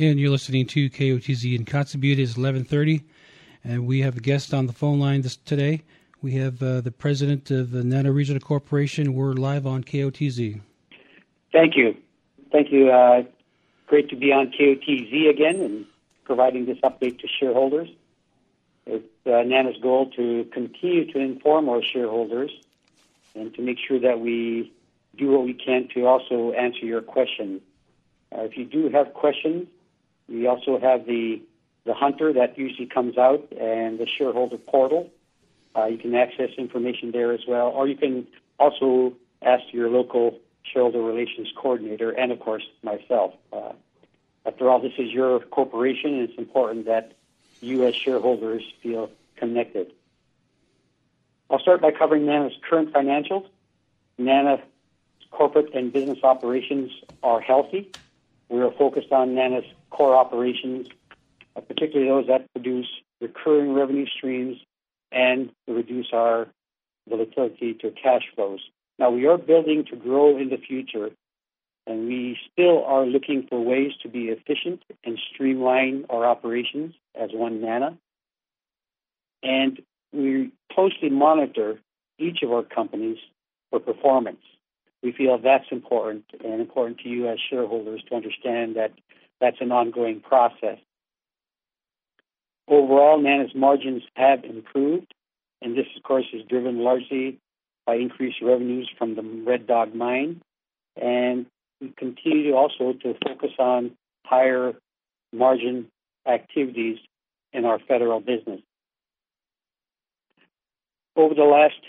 and you're listening to KOTZ in Kotzebue. It is 11:30, and we have a guest on the phone line this, today. We have uh, the president of the NANA Regional Corporation. We're live on KOTZ. Thank you, thank you. Uh, great to be on KOTZ again and providing this update to shareholders. It's uh, NANA's goal to continue to inform our shareholders and to make sure that we do what we can to also answer your questions. Uh, if you do have questions, we also have the the hunter that usually comes out and the shareholder portal. Uh, you can access information there as well, or you can also ask your local shareholder relations coordinator and, of course, myself. Uh, after all, this is your corporation, and it's important that you as shareholders feel connected. I'll start by covering NANA's current financials. NANA's corporate and business operations are healthy. We are focused on NANA's core operations, uh, particularly those that produce recurring revenue streams and reduce our volatility to cash flows. Now, we are building to grow in the future, and we still are looking for ways to be efficient and streamline our operations as one NANA. And we closely monitor each of our companies for performance. We feel that's important and important to you as shareholders to understand that that's an ongoing process. Overall, NANA's margins have improved, and this, of course, is driven largely by increased revenues from the Red Dog mine. And we continue also to focus on higher margin activities in our federal business. Over the last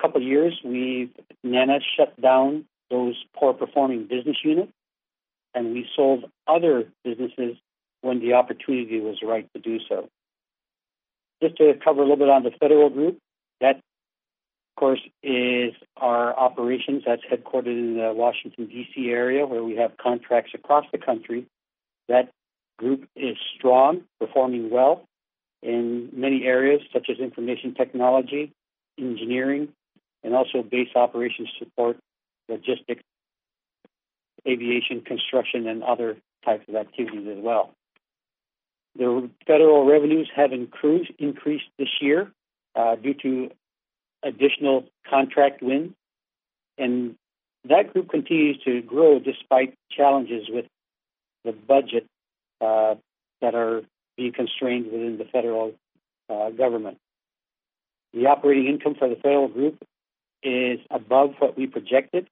couple of years, we've NANA shut down those poor performing business units and we sold other businesses when the opportunity was right to do so. Just to cover a little bit on the federal group, that, of course, is our operations that's headquartered in the Washington, D.C. area where we have contracts across the country. That group is strong, performing well in many areas such as information technology, engineering, and also base operations support, logistics, aviation, construction, and other types of activities as well. The federal revenues have increased, this year uh, due to additional contract wins, and that group continues to grow despite challenges with the budget uh, that are being constrained within the federal uh, government. The operating income for the federal group is above what we projected.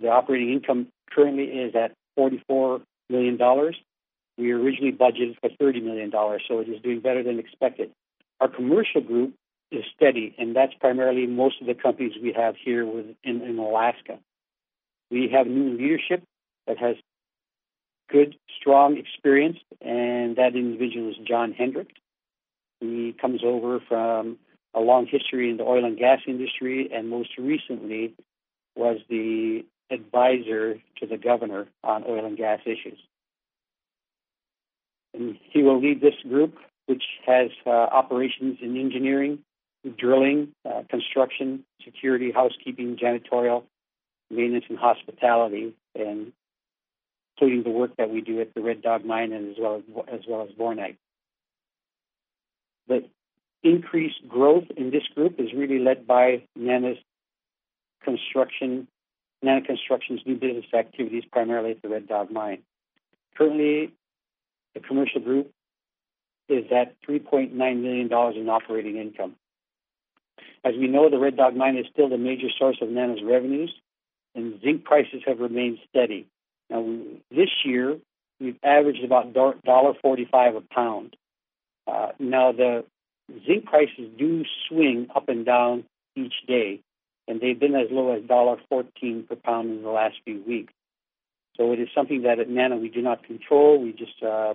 The operating income currently is at $44 million. We originally budgeted for $30 million, so it is doing better than expected. Our commercial group is steady, and that's primarily most of the companies we have here in, in Alaska. We have new leadership that has good, strong experience, and that individual is John Hendrick. He comes over from a long history in the oil and gas industry, and most recently was the advisor to the governor on oil and gas issues. And he will lead this group, which has uh, operations in engineering, drilling, uh, construction, security, housekeeping, janitorial, maintenance, and hospitality, and including the work that we do at the Red Dog Mine and as well as, as well as Bornite. The increased growth in this group is really led by NANA's construction Nana Construction's new business activities, primarily at the Red Dog Mine. Currently, the commercial group is at $3.9 million in operating income. As we know, the Red Dog Mine is still the major source of Nana's revenues, and zinc prices have remained steady. Now, this year, we've averaged about $1.45 a pound. Uh, now, the zinc prices do swing up and down each day, and they've been as low as $1.14 per pound in the last few weeks. So it is something that at NANA we do not control. We just uh,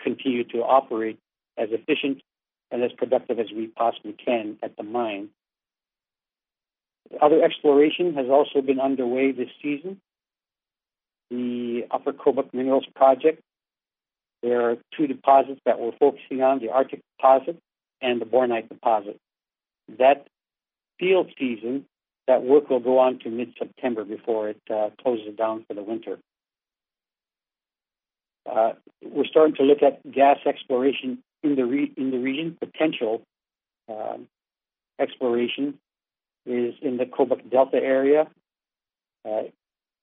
continue to operate as efficient and as productive as we possibly can at the mine. Other exploration has also been underway this season. The Upper Kobuk Minerals Project. There are two deposits that we're focusing on, the Arctic deposit and the Bornite deposit. That field season, that work will go on to mid-September before it uh, closes down for the winter. uh, we're starting to look at gas exploration in the re- in the region. Potential um, exploration is in the Kobuk Delta area. Uh,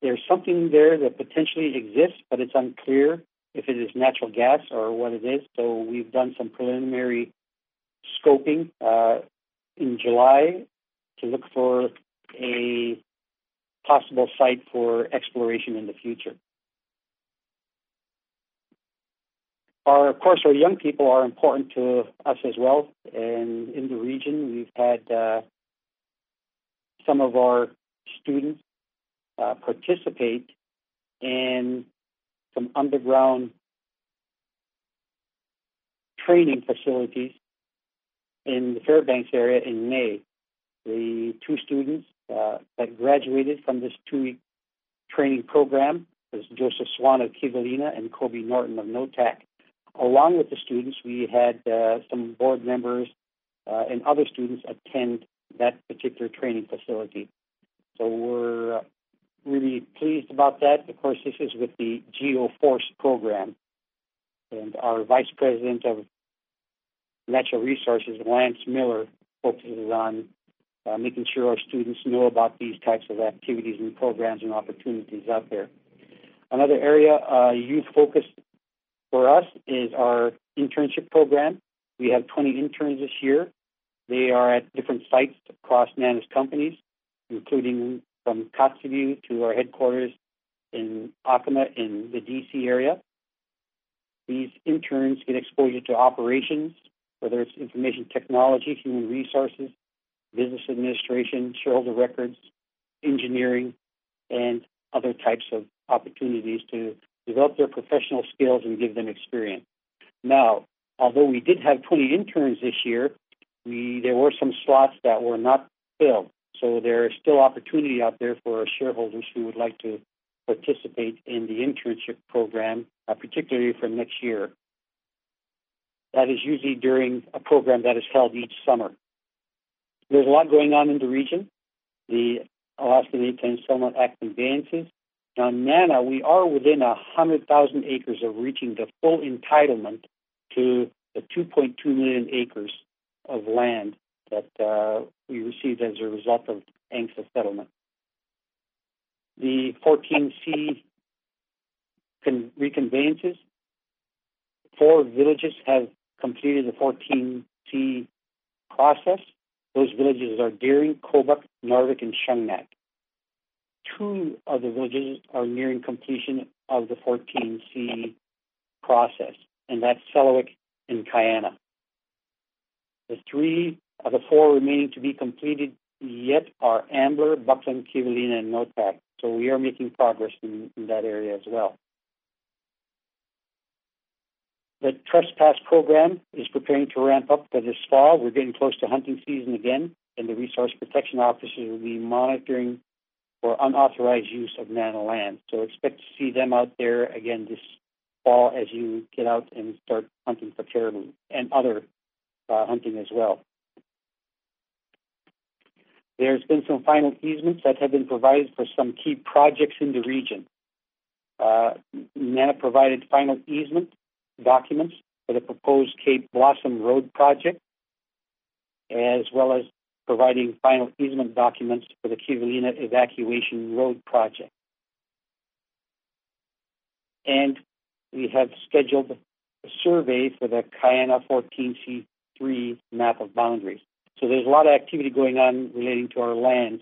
there's something there that potentially exists, but it's unclear if it is natural gas or what it is. So we've done some preliminary scoping uh, in July to look for a possible site for exploration in the future. Our, of course, our young people are important to us as well. And in the region, we've had uh, some of our students uh, participate in some underground training facilities in the Fairbanks area in May. The two students uh, that graduated from this two-week training program was Joseph Swan of Kivalina and Kobe Norton of Noatak. Along with the students, we had uh, some board members uh, and other students attend that particular training facility. So we're really pleased about that. Of course, this is with the GeoForce program. And our Vice President of Natural Resources, Lance Miller, focuses on uh, making sure our students know about these types of activities and programs and opportunities out there. Another area, uh, youth focused for us, is our internship program. We have 20 interns this year. They are at different sites across NANA's companies, including from Kotzebue to our headquarters in Akima in the DC area. These interns get exposure to operations, whether it's information technology, human resources, business administration, shareholder records, engineering, and other types of opportunities to develop their professional skills and give them experience. Now, although we did have 20 interns this year, we there were some slots that were not filled. So there is still opportunity out there for our shareholders who would like to participate in the internship program, uh, particularly for next year. That is usually during a program that is held each summer. There's a lot going on in the region. The Alaska Native Settlement Act advances. Now, NANA, we are within 100,000 acres of reaching the full entitlement to the 2.2 million acres of land that uh, we received as a result of ANCSA settlement. The 14C con- reconveyances, four villages have completed the 14C process. Those villages are Deering, Kobuk, Noorvik, and Shungnak. Two of the villages are nearing completion of the 14C process, and that's Selawik and Kiana. The three of the four remaining to be completed yet are Ambler, Buckland, Kivalina, and Noatak. So we are making progress in, in that area as well. The trespass program is preparing to ramp up for this fall. We're getting close to hunting season again, and the resource protection officers will be monitoring for unauthorized use of NANA land. So expect to see them out there again this fall as you get out and start hunting for caribou and other uh, hunting as well. There's been some final easements that have been provided for some key projects in the region. Uh, NANA provided final easement documents for the proposed Cape Blossom Road project, as well as providing final easement documents for the Kivalina Evacuation Road project. And we have scheduled a survey for the Kiana 14C3 map of boundaries. So there's a lot of activity going on relating to our land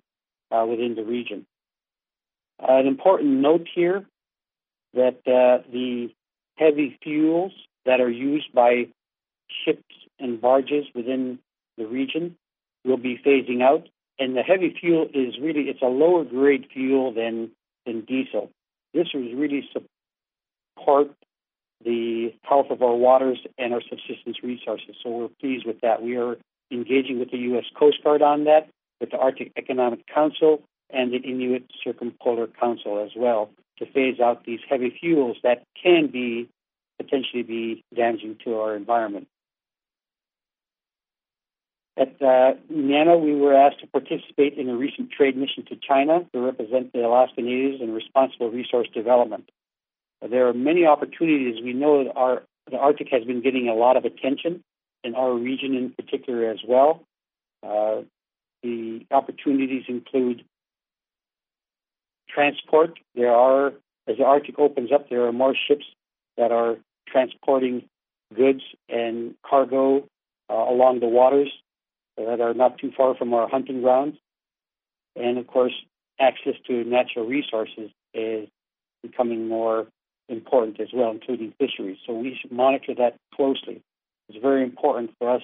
uh, within the region. Uh, an important note here that uh, the heavy fuels that are used by ships and barges within the region will be phasing out. And the heavy fuel is really it's a lower grade fuel than than diesel. This was really support the health of our waters and our subsistence resources. So we're pleased with that. We are engaging with the U.S. Coast Guard on that, with the Arctic Economic Council and the Inuit Circumpolar Council as well to phase out these heavy fuels that can be potentially be damaging to our environment. At uh, NANA, we were asked to participate in a recent trade mission to China to represent the Alaska Natives in responsible resource development. There are many opportunities. We know that our, the Arctic has been getting a lot of attention in our region in particular as well. Uh, the opportunities include transport. There are, as the Arctic opens up, there are more ships that are transporting goods and cargo uh, along the waters that are not too far from our hunting grounds. And of course, access to natural resources is becoming more important as well, including fisheries. So we should monitor that closely. It's very important for us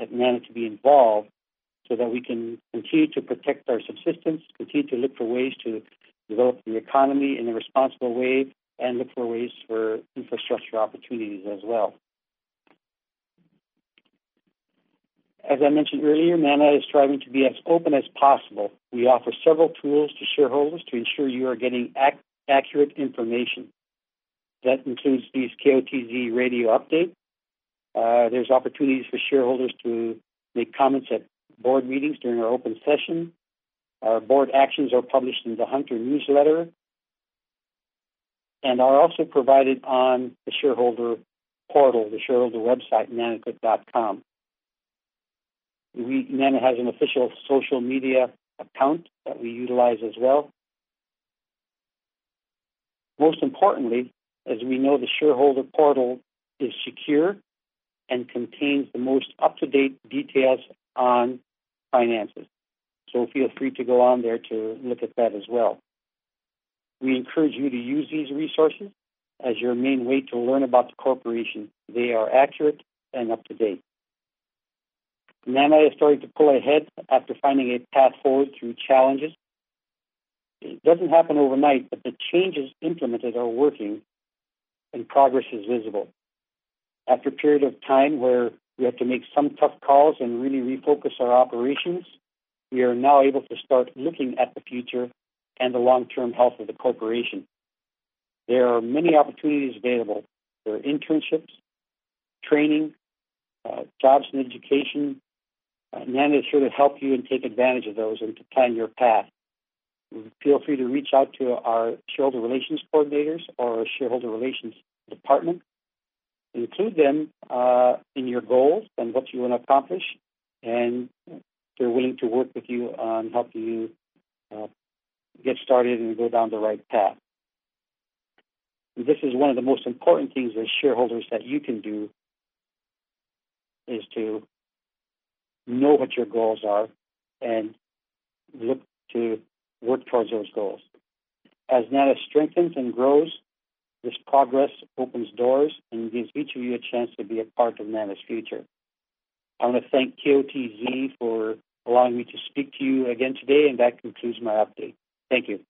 at NANA to be involved so that we can continue to protect our subsistence, continue to look for ways to develop the economy in a responsible way, and look for ways for infrastructure opportunities as well. As I mentioned earlier, NANA is striving to be as open as possible. We offer several tools to shareholders to ensure you are getting ac- accurate information. That includes these KOTZ radio updates. Uh, there's opportunities for shareholders to make comments at board meetings during our open session. Our board actions are published in the Hunter newsletter and are also provided on the shareholder portal, the shareholder website, nanacook.com. We, NANA has an official social media account that we utilize as well. Most importantly, as we know, the shareholder portal is secure and contains the most up-to-date details on finances. So feel free to go on there to look at that as well. We encourage you to use these resources as your main way to learn about the corporation. They are accurate and up to date. NANA is starting to pull ahead after finding a path forward through challenges. It doesn't happen overnight, but the changes implemented are working and progress is visible. After a period of time where we had to make some tough calls and really refocus our operations, we are now able to start looking at the future and the long-term health of the corporation. There are many opportunities available. There are internships, training, uh, jobs and education. Uh, NANA is here to help you and take advantage of those and to plan your path. Feel free to reach out to our shareholder relations coordinators or our shareholder relations department. Include them uh, in your goals and what you want to accomplish, and they're willing to work with you on helping you uh, get started and go down the right path. this is one of the most important things as shareholders that you can do is to know what your goals are and look to work towards those goals. As NANA strengthens and grows, this progress opens doors and gives each of you a chance to be a part of NANA's future. I want to thank KOTZ for allowing me to speak to you again today, and that concludes my update. Thank you.